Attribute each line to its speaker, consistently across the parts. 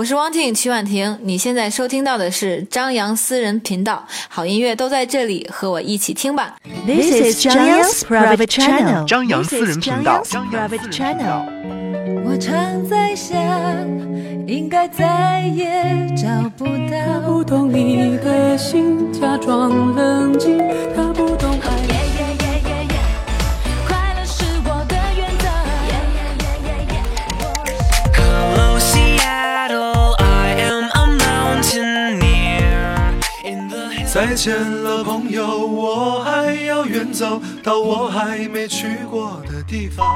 Speaker 1: 我是汪婷曲婉婷，你现在收听到的是张扬私人频道，好音乐都在这里，和我一起听吧。
Speaker 2: This is Zhang Yang's private channel.
Speaker 3: 张扬私人频道。
Speaker 2: Private channel.
Speaker 4: 我常在想，应该再也找不到。
Speaker 5: 不懂你的心，假装冷静，
Speaker 6: 再见了，朋友，我还要远走到我还没去过的地方。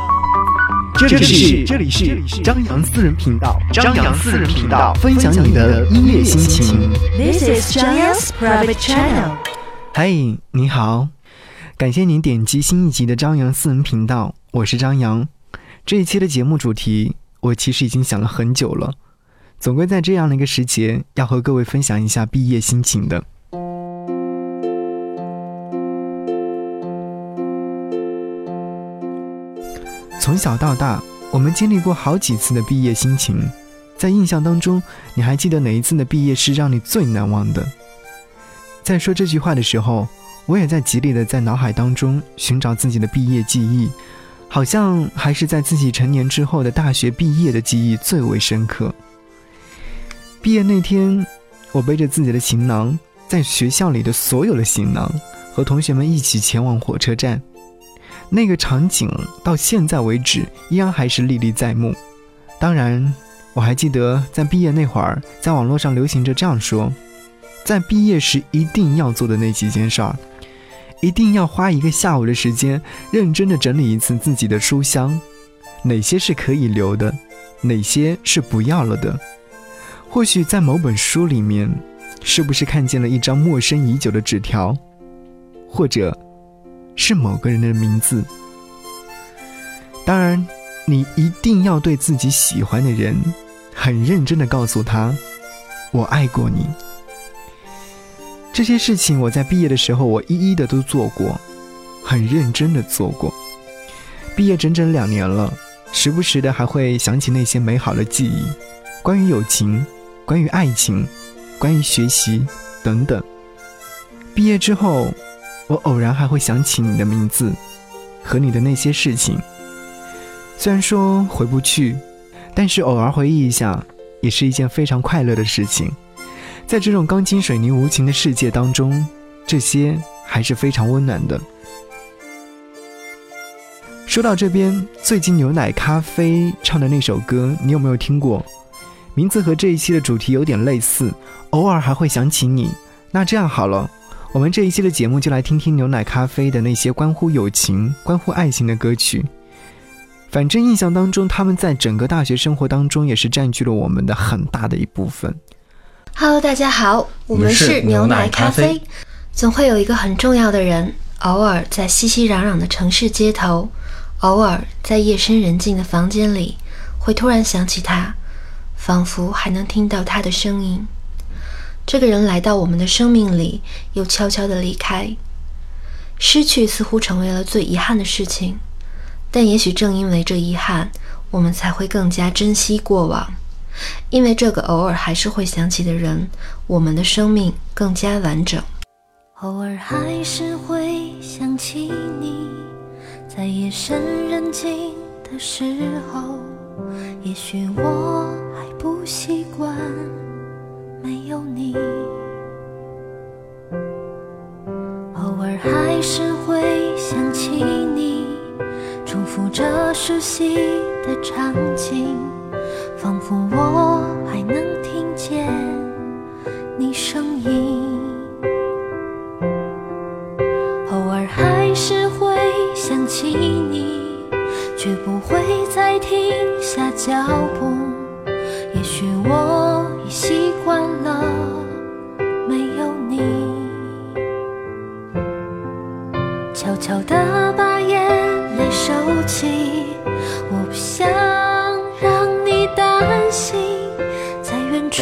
Speaker 3: 这里是这里是张扬私人频道，张扬私人频道，分享你的音乐心情。
Speaker 2: This is Zhang Yang's private channel.
Speaker 3: 嗨，你好，感谢您点击新一集的张扬私人频道，我是张扬。这一期的节目主题，我其实已经想了很久了，总归在这样的一个时节，要和各位分享一下毕业心情的。从小到大，我们经历过好几次的毕业心情，在印象当中，你还记得哪一次的毕业是让你最难忘的？在说这句话的时候，我也在极力的在脑海当中寻找自己的毕业记忆，好像还是在自己成年之后的大学毕业的记忆最为深刻。毕业那天，我背着自己的行囊，在学校里的所有的行囊，和同学们一起前往火车站。那个场景到现在为止依然还是历历在目。当然，我还记得在毕业那会儿，在网络上流行着这样说：在毕业时一定要做的那几件事儿，一定要花一个下午的时间，认真的整理一次自己的书箱，哪些是可以留的，哪些是不要了的。或许在某本书里面，是不是看见了一张陌生已久的纸条，或者是某个人的名字？当然，你一定要对自己喜欢的人，很认真的告诉他：“我爱过你。”这些事情我在毕业的时候，我一一的都做过，很认真的做过。毕业整整两年了，时不时的还会想起那些美好的记忆，关于友情，关于爱情，关于学习等等。毕业之后，我偶然还会想起你的名字和你的那些事情。虽然说回不去，但是偶尔回忆一下，也是一件非常快乐的事情。在这种钢筋水泥无情的世界当中，这些还是非常温暖的。说到这边，最近牛奶咖啡唱的那首歌，你有没有听过？名字和这一期的主题有点类似，偶尔还会想起你。那这样好了，我们这一期的节目就来听听牛奶咖啡的那些关乎友情、关乎爱情的歌曲。反正印象当中，他们在整个大学生活当中也是占据了我们的很大的一部分。
Speaker 7: Hello，大家好，我们
Speaker 8: 是
Speaker 7: 是牛奶
Speaker 8: 咖
Speaker 7: 啡。总会有一个很重要的人，偶尔在熙熙攘攘的城市街头，偶尔在夜深人静的房间里，会突然想起他，仿佛还能听到他的声音。这个人来到我们的生命里，又悄悄地离开。失去似乎成为了最遗憾的事情，但也许正因为这遗憾，我们才会更加珍惜过往。因为这个偶尔还是会想起的人，我们的生命更加完整。
Speaker 4: 偶尔还是会想起你，在夜深人静的时候，也许我还不习惯没有你。偶尔还是会想起你，重复着熟悉的场景，仿佛我还能听见你声音。偶尔还是会想起你，却不会再停下脚步。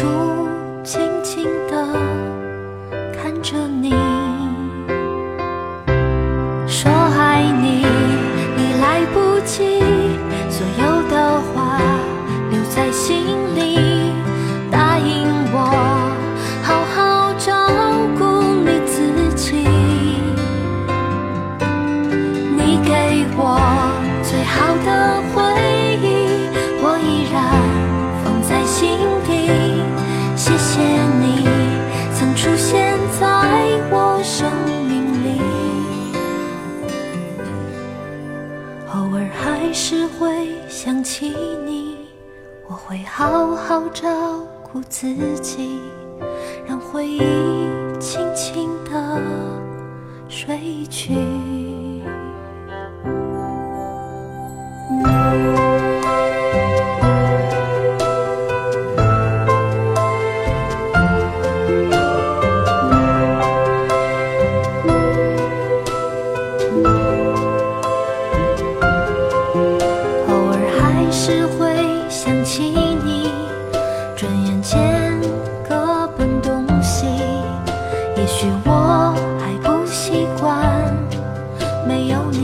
Speaker 4: 在好照顾自己，让回忆轻轻地睡去。没有你，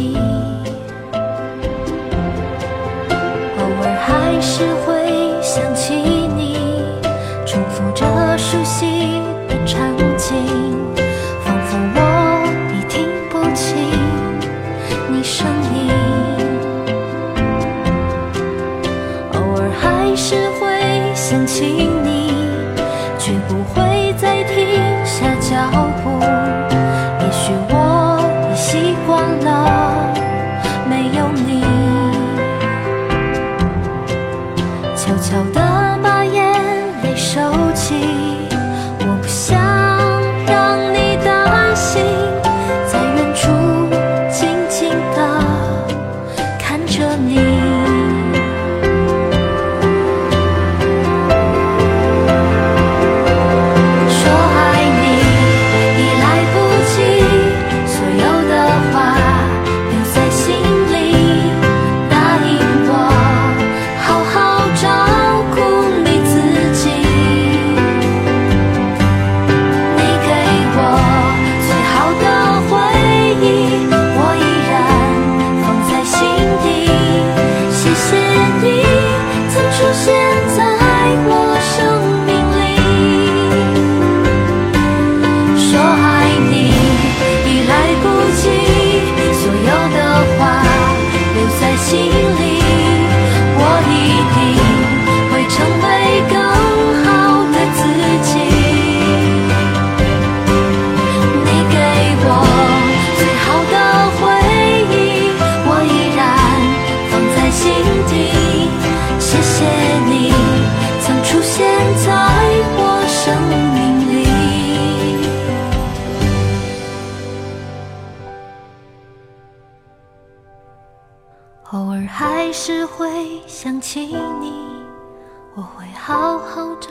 Speaker 4: 照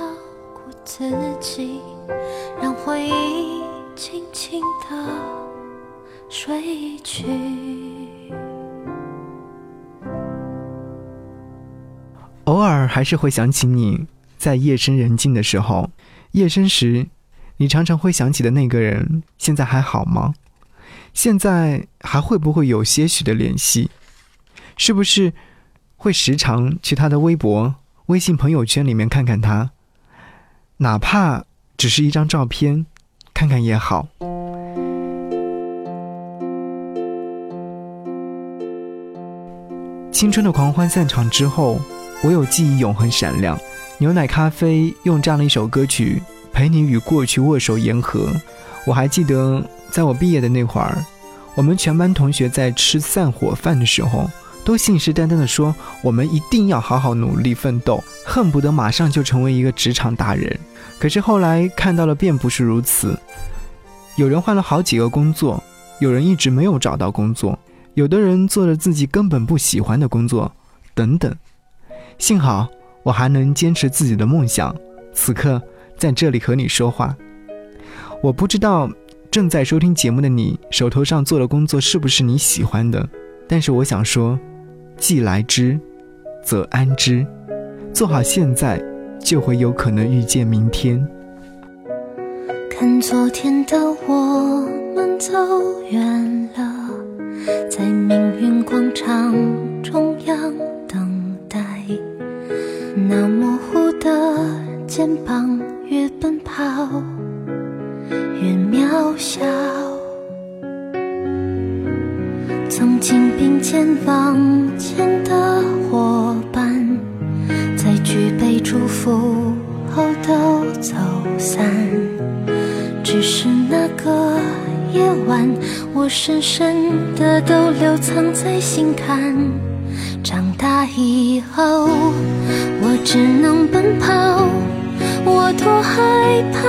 Speaker 4: 顾自己，让回忆轻轻地睡去。
Speaker 3: 偶尔还是会想起你，在夜深人静的时候，夜深时，你常常会想起的那个人，现在还好吗？现在还会不会有些许的联系？是不是会时常去他的微博、微信朋友圈里面看看他？哪怕只是一张照片，看看也好。青春的狂欢散场之后，我有记忆永恒闪亮。牛奶咖啡用这样的一首歌曲陪你与过去握手言和。我还记得，在我毕业的那会儿，我们全班同学在吃散伙饭的时候，都信誓旦旦地说我们一定要好好努力奋斗，恨不得马上就成为一个职场达人。可是后来看到了，并不是如此。有人换了好几个工作，有人一直没有找到工作，有的人做了自己根本不喜欢的工作，等等。幸好我还能坚持自己的梦想，此刻在这里和你说话。我不知道正在收听节目的你手头上做的工作是不是你喜欢的，但是我想说，既来之，则安之。做好现在，就会有可能遇见明天。
Speaker 4: 看昨天的我们走远了，在命运广场中央等待。那模糊的肩膀，越奔跑越渺小。曾经并肩往前的伙伴，在举杯祝福后都走散。只是那个夜晚，我深深的都留藏在心坎。长大以后，我只能奔跑，我多害怕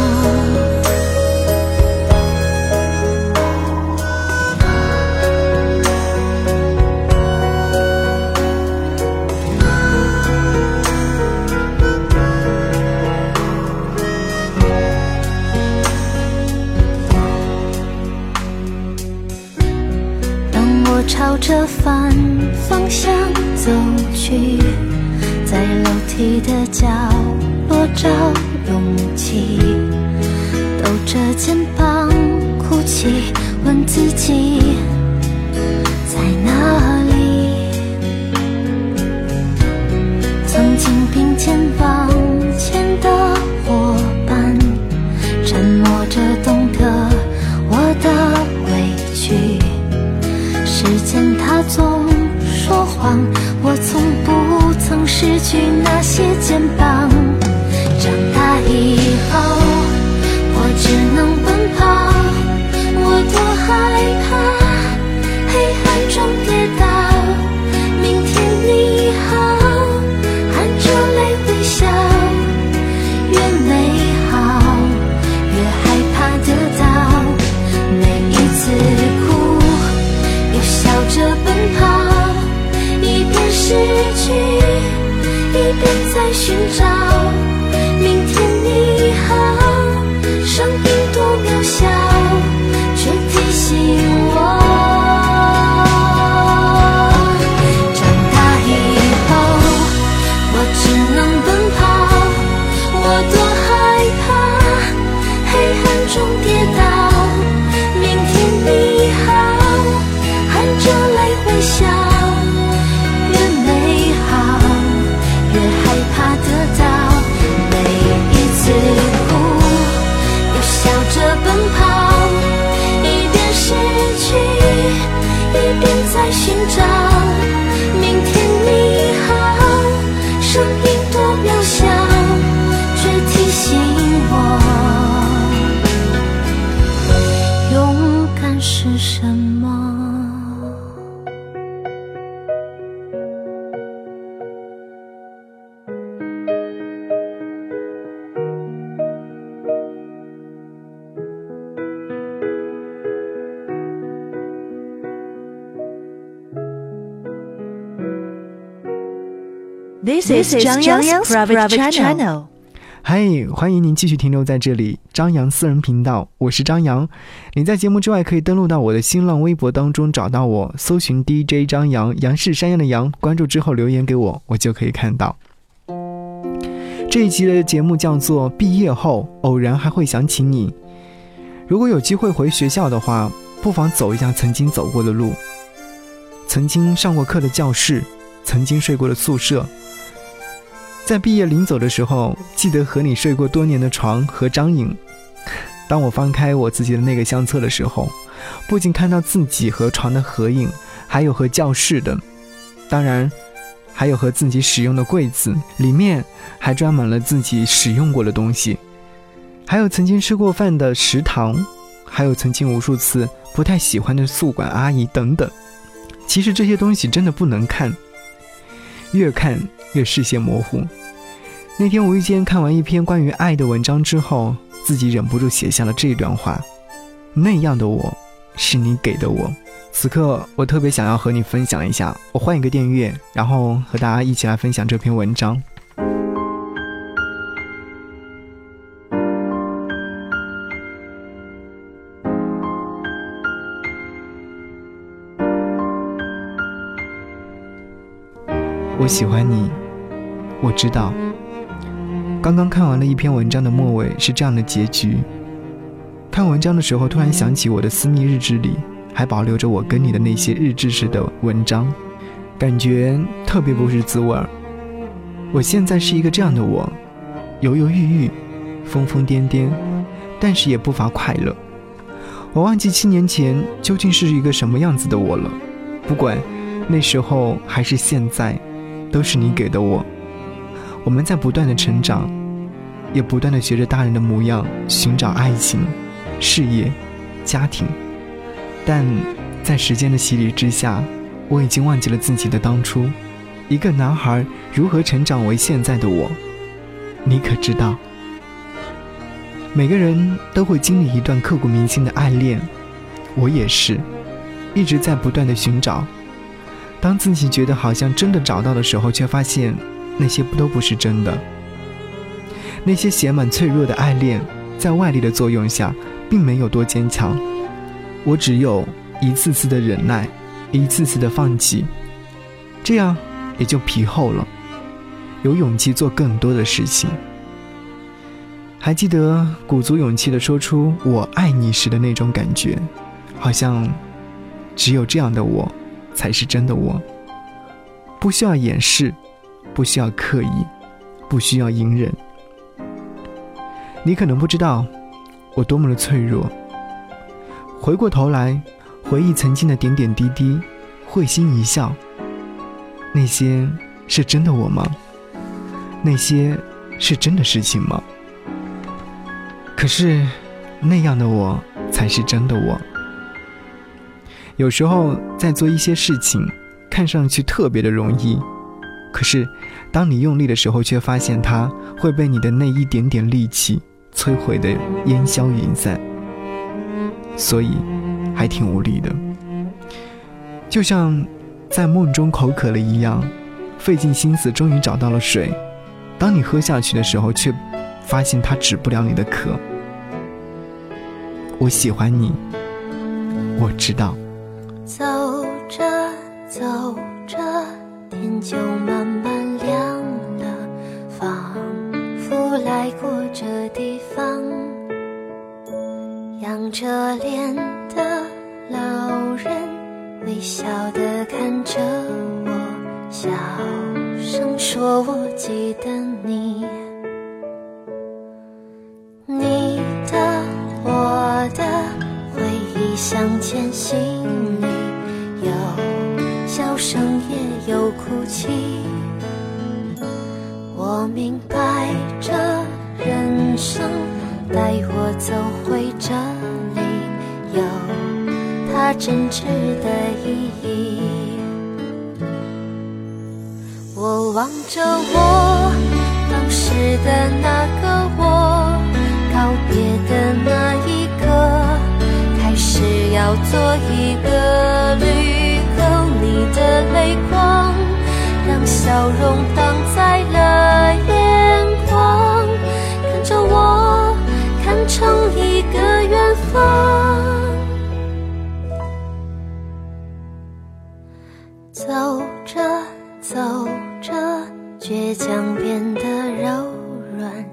Speaker 4: 朝着反方向走去，在楼梯的角落找勇气，抖着肩膀哭泣，问自己从不曾失去那些肩膀。长大以后，我只能奔跑，我多害怕黑暗中
Speaker 2: This is Zhang Yang's private channel.
Speaker 3: 嗨，欢迎您继续停留在这里，张扬私人频道，我是张扬。你在节目之外可以登录到我的新浪微博当中找到我，搜寻 DJ 张扬，杨是山羊的羊，关注之后留言给我，我就可以看到。这一集的节目叫做《毕业后偶然还会想起你》。如果有机会回学校的话，不妨走一下曾经走过的路，曾经上过课的教室，曾经睡过的宿舍。在毕业临走的时候，记得和你睡过多年的床和张影。当我翻开我自己的那个相册的时候，不仅看到自己和床的合影，还有和教室的，当然，还有和自己使用的柜子，里面还装满了自己使用过的东西，还有曾经吃过饭的食堂，还有曾经无数次不太喜欢的宿管阿姨等等。其实这些东西真的不能看，越看越视线模糊。那天无意间看完一篇关于爱的文章之后，自己忍不住写下了这段话：那样的我，是你给的我。此刻，我特别想要和你分享一下。我换一个电乐，然后和大家一起来分享这篇文章。我喜欢你，我知道。刚刚看完了一篇文章的末尾是这样的结局。看文章的时候，突然想起我的私密日志里还保留着我跟你的那些日志式的文章，感觉特别不是滋味儿。我现在是一个这样的我，犹犹豫豫，疯疯癫癫，但是也不乏快乐。我忘记七年前究竟是一个什么样子的我了，不管那时候还是现在，都是你给的我。我们在不断的成长，也不断的学着大人的模样寻找爱情、事业、家庭，但在时间的洗礼之下，我已经忘记了自己的当初。一个男孩如何成长为现在的我，你可知道？每个人都会经历一段刻骨铭心的爱恋，我也是，一直在不断的寻找。当自己觉得好像真的找到的时候，却发现那些都不是真的。那些写满脆弱的爱恋，在外力的作用下，并没有多坚强。我只有一次次的忍耐，一次次的放弃，这样。也就皮厚了，有勇气做更多的事情。还记得鼓足勇气的说出“我爱你”时的那种感觉，好像只有这样的我，才是真的我。不需要掩饰，不需要刻意，不需要隐忍。你可能不知道我多么的脆弱。回过头来，回忆曾经的点点滴滴，会心一笑。那些是真的我吗？那些是真的事情吗？可是，那样的我才是真的我。有时候在做一些事情，看上去特别的容易，可是当你用力的时候，却发现它会被你的那一点点力气摧毁的烟消云散，所以还挺无力的，就像。在梦中口渴了一样，费尽心思终于找到了水。当你喝下去的时候，却发现它止不了你的渴。我喜欢你，我知道。
Speaker 4: 走回这里，有它真挚的意义。”我望着我当时的那个我，告别的那一刻，开始要做一个旅客。你的泪光，让笑容挡方。走着走着，倔强变得柔软，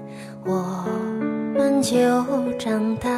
Speaker 4: 我们就长大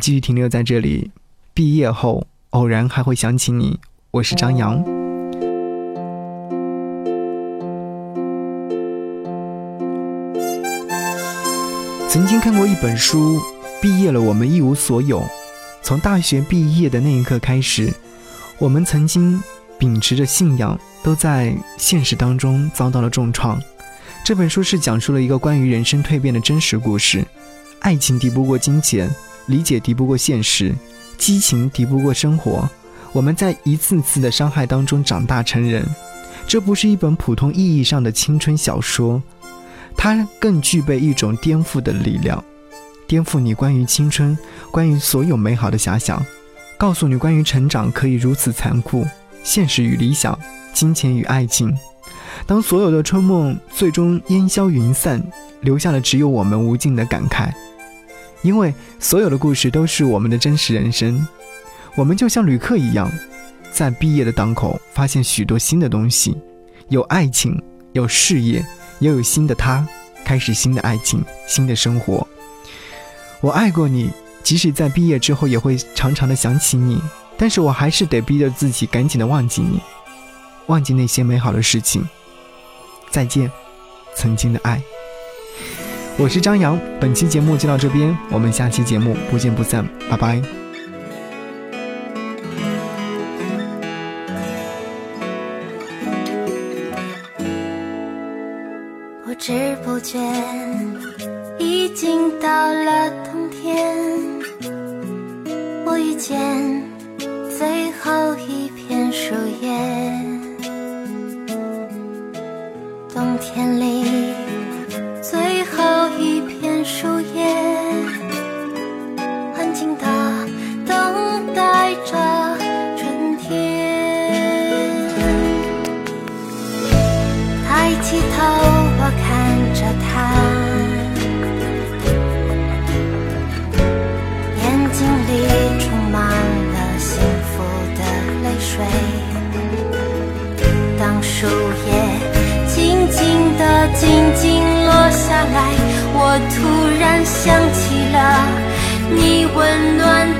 Speaker 3: 继续停留在这里。毕业后，偶然还会想起你。我是张扬。曾经看过一本书，毕业了，我们一无所有。从大学毕业的那一刻开始，我们曾经秉持着信仰，都在现实当中遭到了重创。这本书是讲述了一个关于人生蜕变的真实故事。爱情敌不过金钱，理解敌不过现实，激情敌不过生活。我们在一次次的伤害当中长大成人。这不是一本普通意义上的青春小说，它更具备一种颠覆的力量，颠覆你关于青春、关于所有美好的遐想，告诉你关于成长可以如此残酷，现实与理想，金钱与爱情。当所有的春梦最终烟消云散，留下的只有我们无尽的感慨。因为所有的故事都是我们的真实人生，我们就像旅客一样，在毕业的档口发现许多新的东西，有爱情，有事业，也有新的他，开始新的爱情，新的生活。我爱过你，即使在毕业之后也会常常的想起你，但是我还是得逼着自己赶紧的忘记你，忘记那些美好的事情。再见，曾经的爱。我是张扬，本期节目就到这边，我们下期节目不见不散，拜拜。
Speaker 4: 不知不觉，已经到了冬天。我遇见最后一片树叶，冬天里来，我突然想起了你温暖